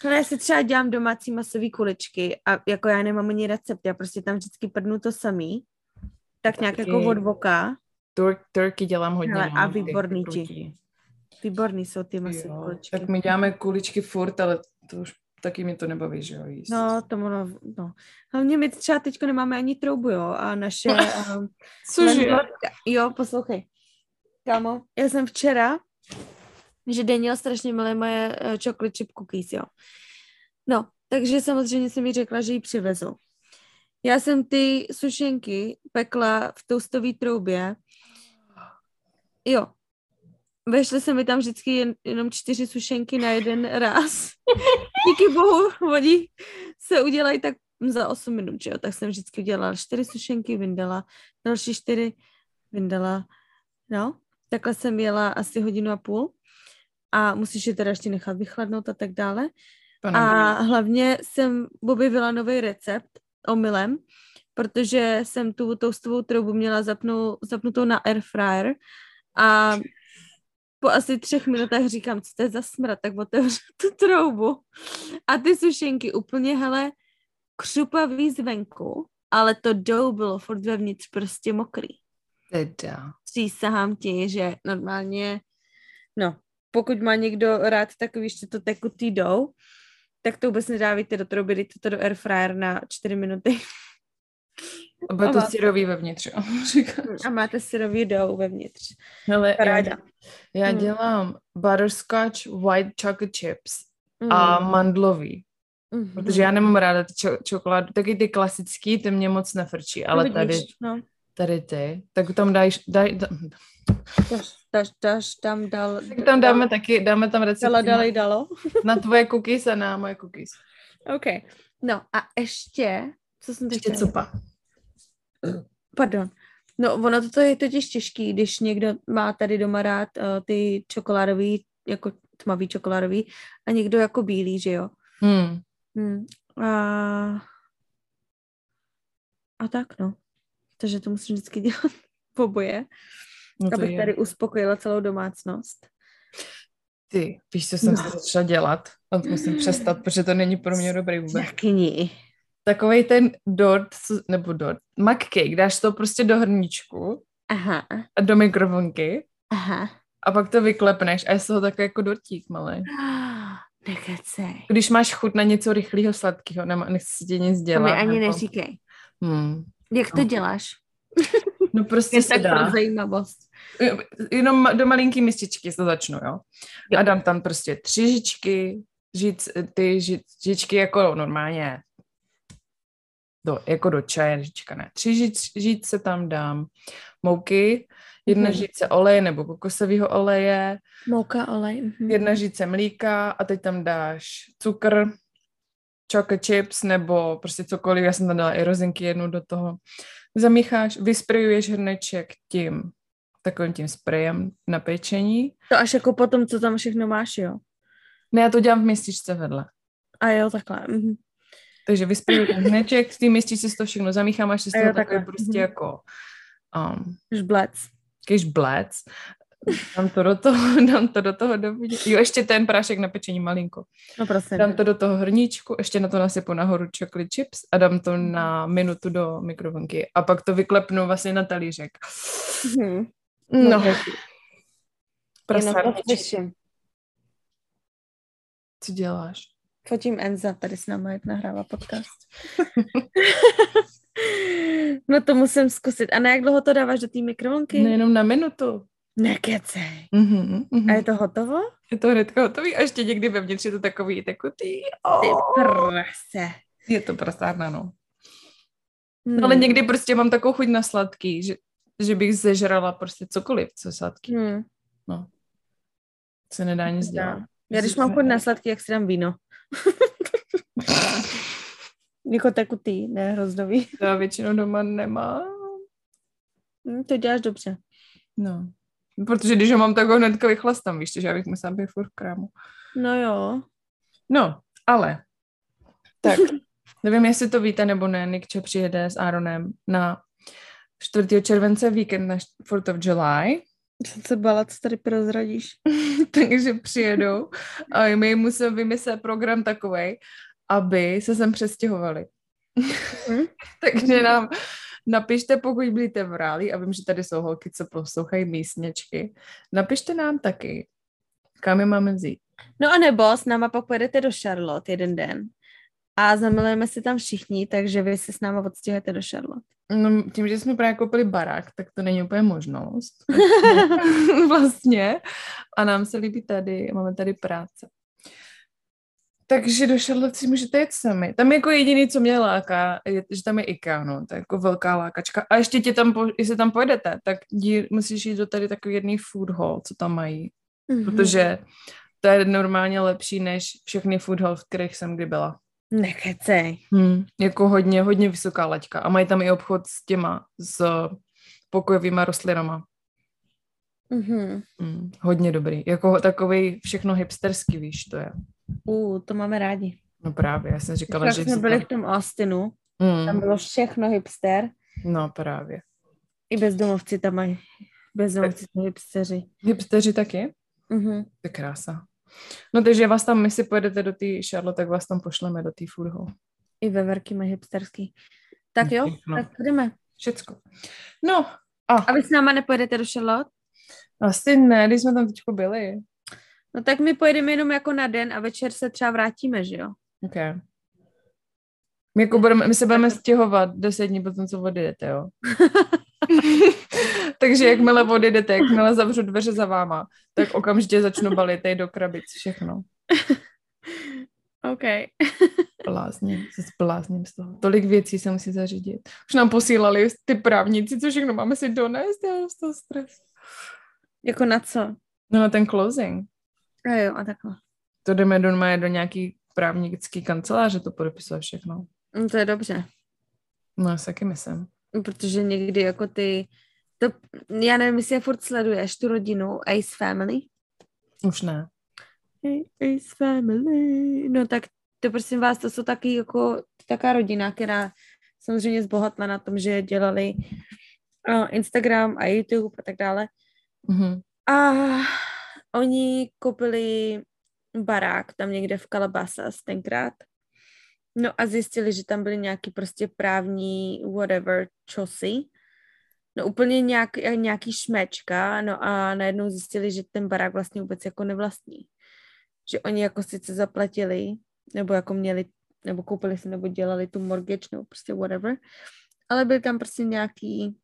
S2: Ale já si třeba dělám domácí masové kuličky a jako já nemám ani recept, já prostě tam vždycky prdnu to samý. Tak Taky. nějak jako od voka.
S1: Tur- turky dělám hodně.
S2: Hele, a výborný ti. Výborný jsou ty masové kuličky.
S1: Tak my děláme kuličky furt, ale to už taky mi to nebaví, že jo, jíst.
S2: No, to ono, no. Hlavně my třeba teďko nemáme ani troubu, jo, a naše... *laughs* um,
S1: Cože?
S2: Jo, poslouchej. Kámo, já jsem včera, že Daniel strašně milé moje uh, chocolate chip cookies, jo. No, takže samozřejmě jsem mi řekla, že ji přivezou. Já jsem ty sušenky pekla v toastové troubě. Jo. Vešly se mi tam vždycky jen, jenom čtyři sušenky na jeden raz. *laughs* Díky bohu, oni se udělají tak za 8 minut, že jo? Tak jsem vždycky udělala čtyři sušenky, vyndala, další čtyři, vyndala, no. Takhle jsem jela asi hodinu a půl a musíš je teda ještě nechat vychladnout a tak dále. Pane a hlavně jsem objevila nový recept omylem, protože jsem tu toastovou troubu měla zapnou, zapnutou na air fryer a po asi třech minutách říkám, co to je za smrad, tak otevřu tu troubu. A ty sušenky úplně, hele, křupavý zvenku, ale to dough bylo furt vevnitř prostě mokrý.
S1: Teda.
S2: Přísahám ti, že normálně, no, pokud má někdo rád takový ještě to tekutý dough, tak to vůbec nedávejte do trouby, dejte to do air fryer na 4 minuty.
S1: A bude to syrový vevnitř, jo? *laughs*
S2: A máte syrový dough vevnitř.
S1: Hele, já, já hmm. dělám butterscotch white chocolate chips mm. a hmm. mandlový. Mm-hmm. Protože já nemám ráda ty čo- čokolády, taky ty klasický, ty mě moc nefrčí, ale Vidíš, tady, no. tady ty, tak tam dáš, daj, daj,
S2: Daš, daš, daš tam dal...
S1: Tak tam dáme dal, taky, dáme tam recept.
S2: Dala, dali, dalo.
S1: Na tvoje cookies a na moje cookies. *laughs*
S2: OK. No a ještě, co jsem
S1: Ještě cupa.
S2: Pardon. No, ono to je totiž těžký, když někdo má tady doma rád uh, ty čokoládový, jako tmavý čokoládový a někdo jako bílý, že jo?
S1: Hmm.
S2: Hmm. A... a tak, no. Takže to musím vždycky *laughs* dělat poboje. No abych je. tady uspokojila celou domácnost.
S1: Ty, víš, co jsem no. se začala dělat? A to musím přestat, protože to není pro mě dobrý vůbec.
S2: Jakni.
S1: Takový ten dort, nebo dort, cake, dáš to prostě do hrníčku
S2: Aha.
S1: a do mikrovlnky
S2: Aha.
S1: a pak to vyklepneš a je z toho takový jako dortík malý. *gasps*
S2: Nekecej.
S1: Když máš chuť na něco rychlého, sladkého, nechci si ti nic dělat.
S2: To mi ani nebo... neříkej.
S1: Hmm.
S2: Jak to no. děláš? *laughs*
S1: No prostě se dá.
S2: zajímavost.
S1: Jenom do malinký mističky to začnu, jo? jo. A dám tam prostě tři žičky, žic, ty ži, žičky jako normálně do, jako do čaje, ne. Tři žič, žíce tam dám mouky, jedna mm. žíce oleje nebo kokosového oleje.
S2: Mouka, olej. Mm.
S1: Jedna žíce mlíka a teď tam dáš cukr, chocolate chips nebo prostě cokoliv, já jsem tam dala i rozinky jednu do toho. Zamícháš, vysprejuješ hrneček tím takovým tím sprejem na pečení.
S2: To až jako potom, co tam všechno máš, jo?
S1: Ne, já to dělám v městičce vedle.
S2: A jo, takhle. Mhm.
S1: Takže ten hneček, té městičce si to všechno zamíchám, až se z toho takový prostě mhm. jako... Um,
S2: žblec.
S1: Žblec. Dám to do toho, *laughs* dám to do toho do Jo, ještě ten prášek na pečení malinko.
S2: No prosím.
S1: Dám to do toho hrníčku, ještě na to nasypu nahoru chocolate chips a dám to na minutu do mikrovlnky a pak to vyklepnu vlastně na talířek.
S2: Hmm.
S1: No. no.
S2: Prasárničky.
S1: Co děláš?
S2: Fotím Enza, tady s námi, jak nahrává podcast. *laughs* no to musím zkusit. A na jak dlouho to dáváš do té mikrovlnky?
S1: No jenom na minutu.
S2: Nekecej.
S1: Mm-hmm, mm-hmm.
S2: A je to hotovo?
S1: Je to hnedka hotový a ještě někdy vevnitř je to takový tekutý.
S2: Oh. Ty prase.
S1: Je to prasárna, no. Hmm. Ale někdy prostě mám takovou chuť na sladký, že, že bych zežrala prostě cokoliv, co sladký.
S2: Hmm.
S1: No. Se nedá nic dělat.
S2: Já když mám chuť na sladký, jak si dám víno. *laughs* jako tekutý, ne hrozdový.
S1: To já většinou doma nemám.
S2: Hmm, to děláš dobře.
S1: No. Protože když ho mám, tak ho hnedka vychlastám, víš, že já bych musela být furt v krámu.
S2: No jo.
S1: No, ale tak, *laughs* nevím, jestli to víte nebo ne, Nikče přijede s Aaronem na 4. července víkend na 4th of July.
S2: Jsem se bala, co tady prozradíš. *laughs*
S1: Takže přijedou a my musíme vymyslet program takový, aby se sem přestěhovali. Hmm? *laughs* Takže nám Napište, pokud byste v Ráli, a vím, že tady jsou holky, co poslouchají místněčky, napište nám taky, kam je máme vzít.
S2: No a nebo s náma pak pojedete do Charlotte jeden den a zamilujeme se tam všichni, takže vy se s náma odstěhujete do Charlotte.
S1: No, tím, že jsme právě koupili barák, tak to není úplně možnost. *laughs* *laughs* vlastně. A nám se líbí tady, máme tady práce. Takže do Charlotte si můžete jet sami. Tam jako jediný, co mě láká, je, že tam je IKEA, no, to je jako velká lákačka. A ještě tě tam, po, jestli tam pojedete, tak dí, musíš jít do tady takový jedný food hall, co tam mají. Mm-hmm. Protože to je normálně lepší než všechny food hall, v kterých jsem kdy byla.
S2: Nekecej.
S1: Hmm, jako hodně, hodně vysoká laťka. A mají tam i obchod s těma, s pokojovýma rostlinama. Mm-hmm. Mm, hodně dobrý. Jako takový všechno hipsterský, víš, to je.
S2: Uh, to máme rádi.
S1: No právě, já jsem říkala,
S2: Jak
S1: že...
S2: jsme byli tam... v tom Austinu, mm. tam bylo všechno hipster.
S1: No právě.
S2: I bezdomovci tam mají. Bezdomovci jsou hipsteři.
S1: Hipsteři taky?
S2: Mm-hmm.
S1: To je krása. No takže vás tam, my si pojedete do té Charlotte, tak vás tam pošleme do té food hall.
S2: I ve Verky mají hipsterský. Tak jo, no. tak jdeme.
S1: Všecko. No.
S2: A. a vy s náma nepojedete do Charlotte?
S1: Asi ne, když jsme tam teď byli.
S2: No tak my pojedeme jenom jako na den a večer se třeba vrátíme, že jo?
S1: Ok. My, jako budeme, my se budeme stěhovat deset dní potom, co odjedete, jo? *laughs* Takže jakmile odjedete, jakmile zavřu dveře za váma, tak okamžitě začnu balit tady do krabic všechno.
S2: OK.
S1: Blázním, se zblázním z toho. Tolik věcí se musí zařídit. Už nám posílali ty právníci, co všechno máme si donést, já z toho stres.
S2: Jako na co?
S1: No na ten closing.
S2: A jo, a takhle.
S1: To jdeme do, do nějaký právnický kanceláře, to podepisuje všechno.
S2: No to je dobře.
S1: No, já si taky myslím.
S2: Protože někdy jako ty, to, já nevím, jestli furt sleduješ tu rodinu Ace Family.
S1: Už ne.
S2: Ace Family. No tak to prosím vás, to jsou taky jako taká rodina, která samozřejmě zbohatla na tom, že dělali uh, Instagram a YouTube a tak dále.
S1: Mm-hmm.
S2: A oni koupili barák tam někde v Calabasas tenkrát. No a zjistili, že tam byly nějaký prostě právní whatever čosy. No úplně nějak, nějaký šmečka, no a najednou zjistili, že ten barák vlastně vůbec jako nevlastní. Že oni jako sice zaplatili, nebo jako měli, nebo koupili si, nebo dělali tu mortgage, nebo prostě whatever, ale byl tam prostě nějaký,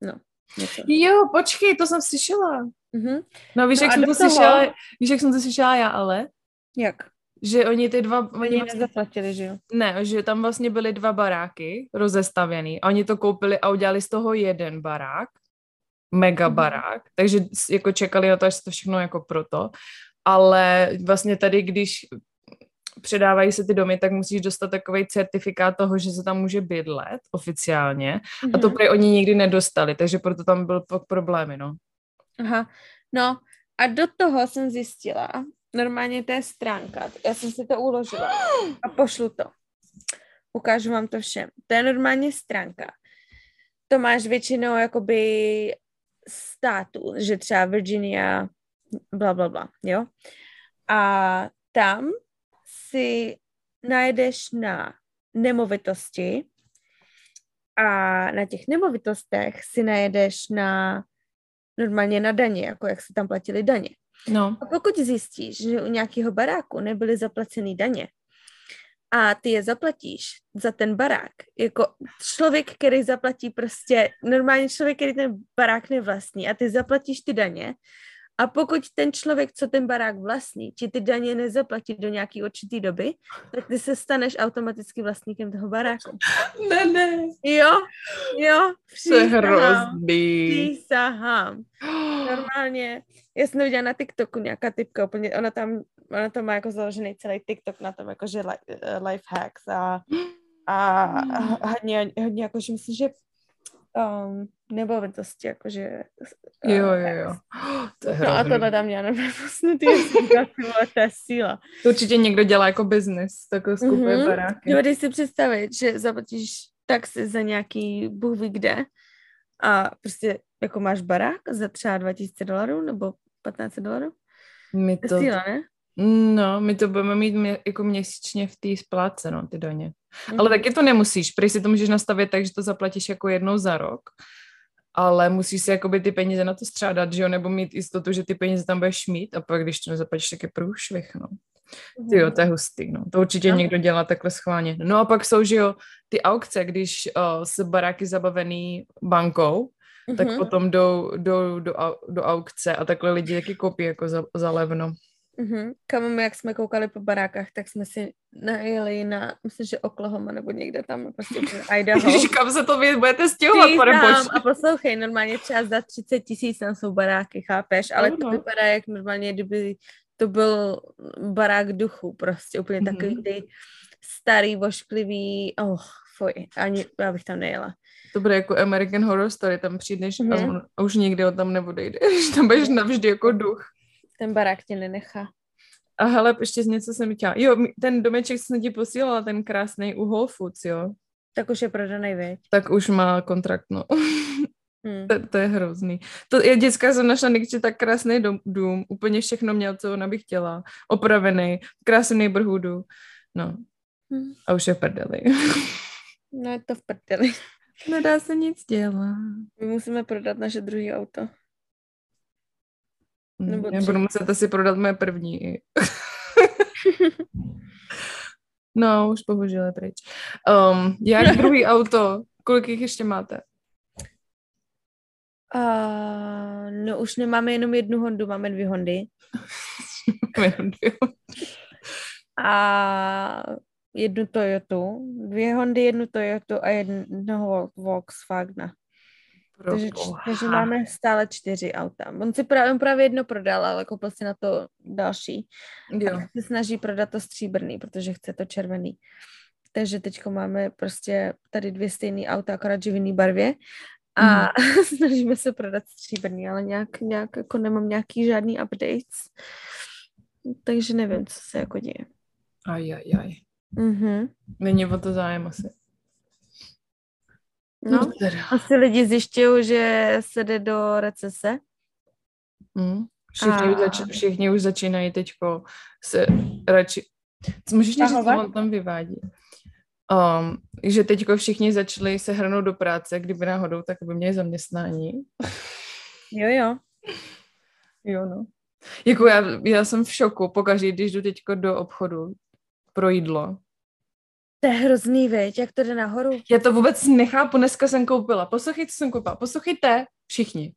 S2: no,
S1: něco. Jo, počkej, to jsem slyšela.
S2: Mm-hmm.
S1: No víš, no jak jsem to toho... slyšela, víš, jak jsem to slyšela já, ale?
S2: Jak?
S1: Že oni ty dva...
S2: Oni, vlastně, nezaplatili, že jo?
S1: Ne, že tam vlastně byly dva baráky rozestavěný a oni to koupili a udělali z toho jeden barák, mega mm-hmm. barák, takže jako čekali na to, až to všechno jako proto, ale vlastně tady, když předávají se ty domy, tak musíš dostat takový certifikát toho, že se tam může bydlet oficiálně mm-hmm. a to mhm. prý oni nikdy nedostali, takže proto tam byl problémy, no.
S2: Aha, no a do toho jsem zjistila, normálně to je stránka, já jsem si to uložila a pošlu to. Ukážu vám to všem. To je normálně stránka. To máš většinou jakoby státu, že třeba Virginia, bla, bla, bla, jo. A tam si najedeš na nemovitosti a na těch nemovitostech si najedeš na normálně na daně, jako jak se tam platili daně.
S1: No.
S2: A pokud zjistíš, že u nějakého baráku nebyly zaplaceny daně a ty je zaplatíš za ten barák, jako člověk, který zaplatí prostě, normálně člověk, který ten barák nevlastní a ty zaplatíš ty daně, a pokud ten člověk, co ten barák vlastní, ti ty daně nezaplatí do nějaký určitý doby, tak ty se staneš automaticky vlastníkem toho baráku. *laughs*
S1: Ne, ne.
S2: Jo, jo,
S1: přísahám.
S2: Přísahám. Normálně, já jsem to viděla na TikToku, nějaká typka, úplně, ona tam, ona to má jako založený celý TikTok na tom, jakože life hacks a, a, a hodně, hodně, jakože myslím, že um, nemovitosti, jakože...
S1: Uh, jo, jo, jo.
S2: To je no a tohle tam já nevím, *laughs* vlastně ty to je síla.
S1: To určitě někdo dělá jako biznis, takovou skupuje mm-hmm. baráky.
S2: Jo, když si představit, že zaplatíš taxi za nějaký bůh ví kde a prostě jako máš barák za třeba 2000 dolarů nebo 15 dolarů.
S1: My to... Síla, ne? No, my to budeme mít mě, jako měsíčně v té splátce, no, ty daně. Mm-hmm. Ale taky to nemusíš, protože si to můžeš nastavit tak, že to zaplatíš jako jednou za rok, ale musíš si jakoby ty peníze na to střádat, že jo, nebo mít jistotu, že ty peníze tam budeš mít a pak, když to nezaplatíš, tak je průšvih, no. Ty jo, mhm. to je hustý, no. To určitě no. někdo dělá takhle schválně. No a pak jsou, že jo, ty aukce, když uh, se baráky zabavený bankou, mm-hmm. tak mhm. potom jdou, jdou do, do, do aukce a takhle lidi taky kopí jako za, za levno.
S2: Mm-hmm. Kam jak jsme koukali po barákách, tak jsme si najeli na, myslím, že Oklahoma nebo někde tam, prostě *laughs* Idaho.
S1: Když kam se to vy budete stěhovat,
S2: pane A poslouchej, normálně třeba za 30 tisíc tam jsou baráky, chápeš? Ale no, no. to vypadá jak normálně, kdyby to byl barák duchu, prostě úplně mm-hmm. takový ty starý, vošklivý, oh, fuj, ani já bych tam nejela.
S1: To bude jako American Horror Story, tam přijdeš mm-hmm. a, mhm. a už nikdy od tam neodejdeš, *laughs* tam budeš navždy jako duch.
S2: Ten barák tě nenechá.
S1: A hele, ještě něco jsem chtěla. Jo, ten domeček jsem ti posílala, ten krásný u Whole Foods, jo.
S2: Tak už je prodaný, věď.
S1: Tak už má kontrakt, no. Hmm. *laughs* To, to je hrozný. To, já dětská jsem našla někdy tak krásný dom, dům, úplně všechno měl, co ona by chtěla. Opravený, krásný neighborhoodu. No. Hmm. A už je v prdeli.
S2: no je to v prdeli. *laughs*
S1: Nedá se nic dělat.
S2: My musíme prodat naše druhé auto.
S1: Nebo Já budu muset asi prodat moje první. *laughs* no, už bohužel je pryč. Um, jak *laughs* druhý auto? Kolik jich ještě máte?
S2: Uh, no už nemáme jenom jednu Hondu, máme *laughs* dvě Hondy. a jednu Toyotu, dvě Hondy, jednu Toyotu a jednoho Volkswagena. Takže, takže máme stále čtyři auta. On si právě, on právě jedno prodal, ale koupil si na to další. Jo. A se snaží prodat to stříbrný, protože chce to červený. Takže teď máme prostě tady dvě stejné auta, akorát že v jiný barvě. A mm. *laughs* snažíme se prodat stříbrný, ale nějak, nějak jako nemám nějaký žádný updates. Takže nevím, co se jako děje.
S1: Aj, aj, aj. Mm-hmm. Není o to zájem asi.
S2: No, no asi lidi zjišťují, že se jde do recese.
S1: Mm. Všichni, a... už zač- všichni už začínají teďko se radši... Můžeš říct, co on tam vyvádí? Um, že teďko všichni začali se hrnout do práce, kdyby náhodou, tak by měli zaměstnání.
S2: Jo, jo.
S1: Jo, no. Jako já, já jsem v šoku pokaždé, když jdu teďko do obchodu pro jídlo,
S2: to je hrozný, veď, jak to jde nahoru.
S1: Já to vůbec nechápu, dneska jsem koupila. Poslouchejte, co jsem koupila. Poslouchejte, všichni.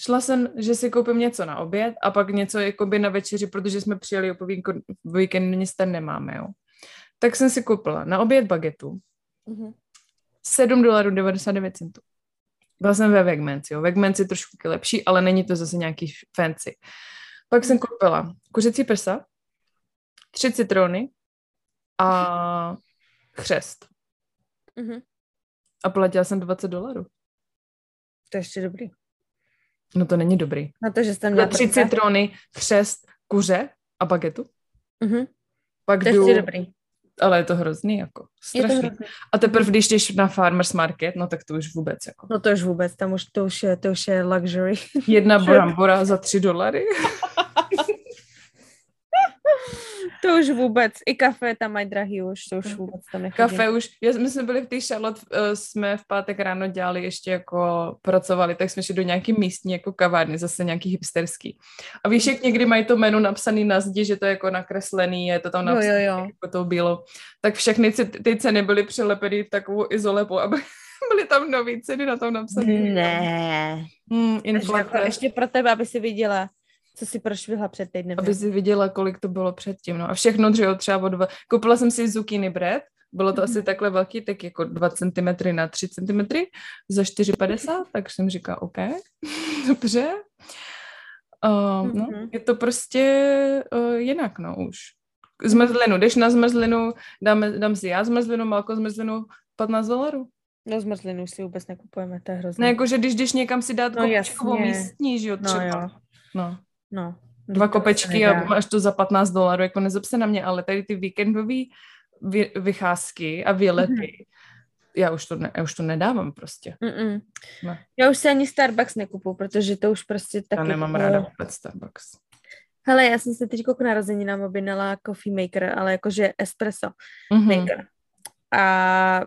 S1: Šla jsem, že si koupím něco na oběd a pak něco jakoby na večeři, protože jsme přijeli po víkend, nic tam nemáme, jo. Tak jsem si koupila na oběd bagetu. Mm-hmm. 7 dolarů 99 centů. Byla jsem ve Wegmans, jo. Wegmans je trošku lepší, ale není to zase nějaký fancy. Pak jsem koupila kuřecí prsa, tři citrony, a chřest. Mm-hmm. A platila jsem 20 dolarů.
S2: To je ještě dobrý.
S1: No to není dobrý.
S2: Na to, že jsem
S1: měla tři citrony, chřest, kuře a bagetu. Mm-hmm.
S2: Pak to je jdu... ještě dobrý.
S1: Ale je to hrozný, jako. Strašný. Je to hrozný. A teprve, když jdeš na farmer's market, no tak to už vůbec, jako.
S2: No to už vůbec, tam už to už je, to už je luxury.
S1: Jedna *laughs* brambora za tři dolary. *laughs*
S2: To už vůbec, i kafe tam mají drahý už, to už vůbec tam nechodí.
S1: Kafe už, já, my jsme byli v té Charlotte, uh, jsme v pátek ráno dělali ještě jako pracovali, tak jsme šli do nějaký místní jako kavárny, zase nějaký hipsterský. A víš, jak někdy mají to menu napsaný na zdi, že to je jako nakreslený, je to tam napsané jo, jo, jo. jako to bylo. Tak všechny ty ceny byly přilepeny takovou izolepou, aby *laughs* byly tam nový ceny na tom napsané.
S2: Ne. Hmm, inflace. Ještě pro tebe, aby si viděla co si prošvihla před týdnem.
S1: Aby si viděla, kolik to bylo předtím. No. A všechno, jo, třeba o dva. Koupila jsem si zucchini bread, bylo to mm-hmm. asi takhle velký, tak jako 2 cm na 3 cm za 4,50, *laughs* tak jsem říkala, OK, *laughs* dobře. Uh, no, mm-hmm. je to prostě uh, jinak, no už. Zmrzlinu, jdeš na zmrzlinu, dáme, dám si já zmrzlinu, Malko zmrzlinu, 15 dolarů.
S2: No zmrzlinu si vůbec nekupujeme, to je hrozné.
S1: Ne, jakože když jdeš někam si dát no, místní, že jo, třeba. No, jo. no.
S2: No,
S1: Dva kopečky a máš to za 15 dolarů, jako nezab se na mě, ale tady ty víkendové vy, vycházky a výlety, mm-hmm. já už to, ne, já už to nedávám prostě.
S2: Mm-mm. Ne. Já už si ani Starbucks nekupu, protože to už prostě taky...
S1: Já nemám to... ráda vůbec Starbucks.
S2: Hele, já jsem se teď k narozeninám objednala coffee maker, ale jakože espresso mm-hmm. maker. A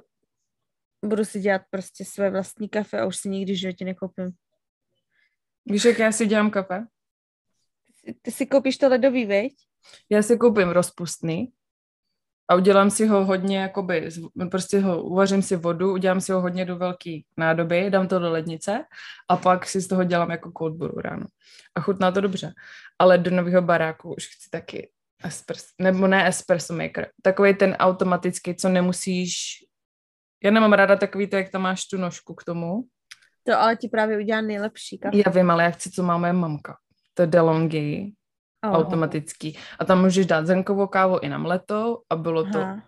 S2: budu si dělat prostě své vlastní kafe a už si nikdy v životě nekoupím.
S1: Víš, jak já si dělám kafe?
S2: Ty si koupíš to ledový, veď?
S1: Já si koupím rozpustný a udělám si ho hodně, jakoby, prostě ho, uvařím si vodu, udělám si ho hodně do velké nádoby, dám to do lednice a pak si z toho dělám jako cold brew ráno. A chutná to dobře. Ale do nového baráku už chci taky espresso, nebo ne espresso maker, takový ten automatický, co nemusíš, já nemám ráda takový to, jak tam máš tu nožku k tomu.
S2: To ale ti právě udělá nejlepší kafe.
S1: Já vím, ale já chci, co má moje mamka. To DeLonghi, oh. automatický. A tam můžeš dát zrnkovou kávu i na mletou a bylo to... Aha.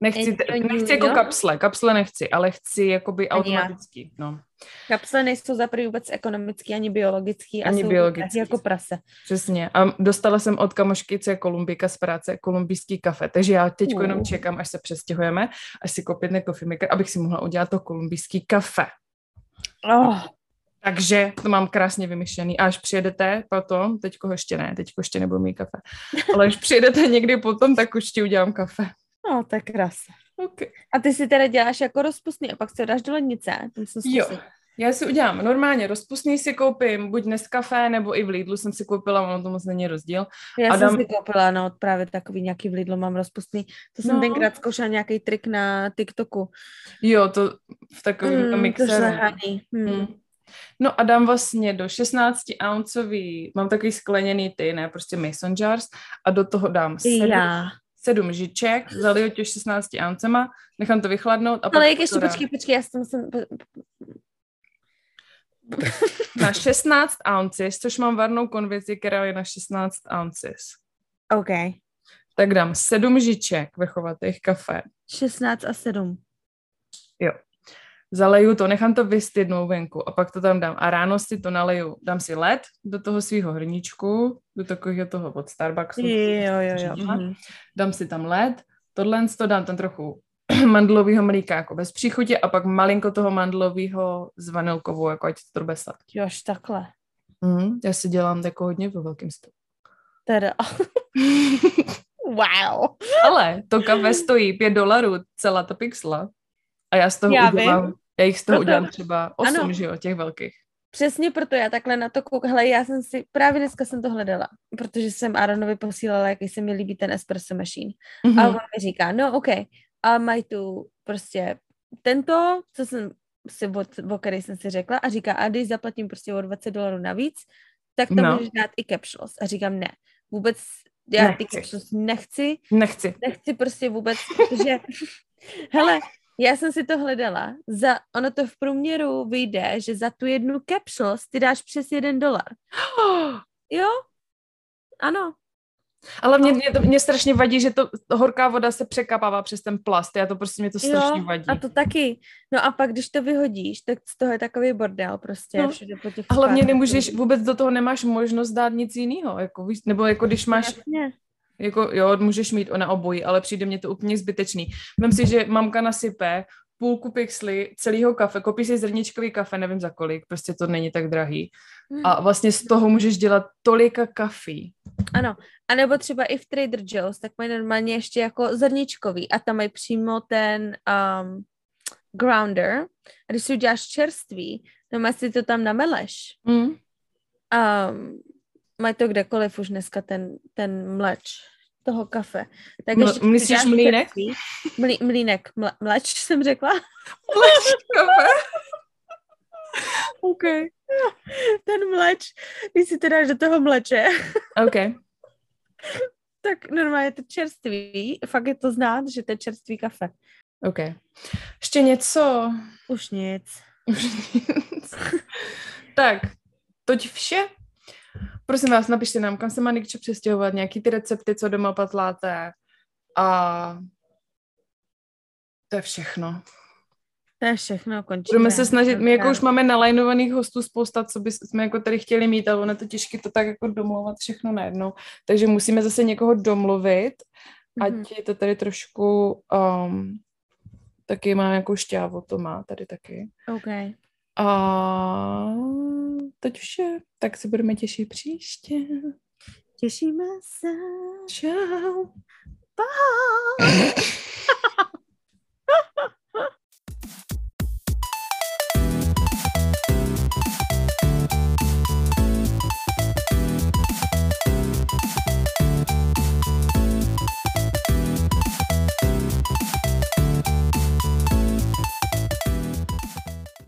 S1: Nechci, nechci jako kapsle, kapsle nechci, ale chci jakoby automatický, no.
S2: Kapsle nejsou za prvý vůbec ekonomický ani biologický ani a jsou biologický. jako prase.
S1: Přesně. A dostala jsem od kamošky, co je Kolumbika z práce, kolumbijský kafe. Takže já teď uh. jenom čekám, až se přestěhujeme, až si koupím coffee maker, abych si mohla udělat to kolumbijský kafe. Oh. Takže to mám krásně vymyšlený. A až přijedete potom, teďko ještě ne, teďko ještě nebudu mít kafe, ale až přijedete někdy potom, tak už ti udělám kafe.
S2: No, tak krásně. Okay. A ty si teda děláš jako rozpustný a pak se dáš do lednice?
S1: jo, já si udělám normálně rozpustný si koupím, buď dnes kafe, nebo i v Lidlu jsem si koupila, ono to moc není rozdíl.
S2: Já a jsem dám... si koupila, no, právě takový nějaký v Lidlu mám rozpustný. To jsem no. tenkrát zkoušela nějaký trik na TikToku.
S1: Jo, to v takovém mm, mixeru.
S2: Mm. Mm.
S1: No a dám vlastně do 16 ouncový, mám takový skleněný ty, ne, prostě mason jars a do toho dám 7, Já. 7 žiček, zaliju těch 16 ouncema, nechám to vychladnout a
S2: Ale jak ještě, počkej, počkej, já jsem, jsem
S1: na 16 ounces, což mám varnou konvici, která je na 16 ounces.
S2: OK.
S1: Tak dám 7 žiček vechovatých kafe.
S2: 16 a 7.
S1: Jo zaleju to, nechám to vystydnout venku a pak to tam dám. A ráno si to naleju, dám si led do toho svého hrníčku, do takového toho od Starbucksu.
S2: Jo, jo, jo. Mhm.
S1: Dám si tam led, tohle to dám tam trochu *clears throat* mandlového mlíka jako bez příchutě a pak malinko toho mandlového s vanilkovou, jako ať to bude sladký.
S2: Jo, až takhle.
S1: Mm, já si dělám jako hodně ve velkém stylu.
S2: Teda. *laughs* wow.
S1: Ale to kafe stojí 5 dolarů, celá ta pixla. A já z toho já udělám vím. Já jich z toho proto, udělám třeba osm, ano, že jo, těch velkých.
S2: Přesně proto já takhle na to koukám. Hele, já jsem si, právě dneska jsem to hledala, protože jsem Aaronovi posílala, jaký se mi líbí ten espresso machine. Mm-hmm. A on mi říká, no OK, a mají tu prostě tento, co jsem si, o, o který jsem si řekla, a říká, a když zaplatím prostě o 20 dolarů navíc, tak tam no. můžeš dát i capsules. A říkám, ne, vůbec já nechci. ty capsules nechci.
S1: Nechci.
S2: Nechci prostě vůbec, protože, *laughs* hele, já jsem si to hledala. Za, ono to v průměru vyjde, že za tu jednu capsule ty dáš přes jeden dolar. *gasps* Jo? Ano.
S1: Ale mě, mě, to, mě strašně vadí, že to horká voda se překapává přes ten plast. Já to prostě, mě to strašně jo, vadí.
S2: a to taky. No a pak, když to vyhodíš, tak z toho je takový bordel prostě no. všude po těch
S1: A hlavně nemůžeš, vůbec do toho nemáš možnost dát nic jiného. Jako, nebo jako když máš... Jasně. Jako, jo, můžeš mít ona obojí, ale přijde mně to úplně zbytečný. Vem si, že mamka nasype půlku pixely celého kafe, kopí si zrničkový kafe, nevím za kolik, prostě to není tak drahý. A hmm. vlastně z toho můžeš dělat tolika kafí.
S2: Ano, a nebo třeba i v Trader Joe's, tak mají normálně ještě jako zrničkový a tam mají přímo ten um, grounder. A když si uděláš čerství, no si to tam nameleš. Mm. Um, mají to kdekoliv už dneska ten, ten mleč toho kafe. Tak
S1: ještě M- myslíš mlínek?
S2: Mlí, mlínek, mle, mleč *laughs* jsem řekla.
S1: Mleč kafe. OK.
S2: Ten mleč, když si teda do toho mleče.
S1: OK. *laughs*
S2: tak normálně to čerství, fakt je to znát, že to je čerstvý kafe.
S1: OK. Ještě něco?
S2: Už nic.
S1: Už nic. tak, toť vše Prosím vás, napište nám, kam se má Nikčo přestěhovat, nějaký ty recepty, co doma patláte. A to je všechno.
S2: To je všechno, končíme.
S1: Budeme se snažit, my jako už máme nalajnovaných hostů spousta, co bychom jako tady chtěli mít, ale ono je to těžké to tak jako domluvat všechno najednou. Takže musíme zase někoho domluvit, mm-hmm. ať mhm. je to tady trošku, um, taky má nějakou šťávu, to má tady taky.
S2: Okay.
S1: A teď vše, tak se budeme těšit příště.
S2: Těšíme se.
S1: Čau.
S2: Bye. *laughs*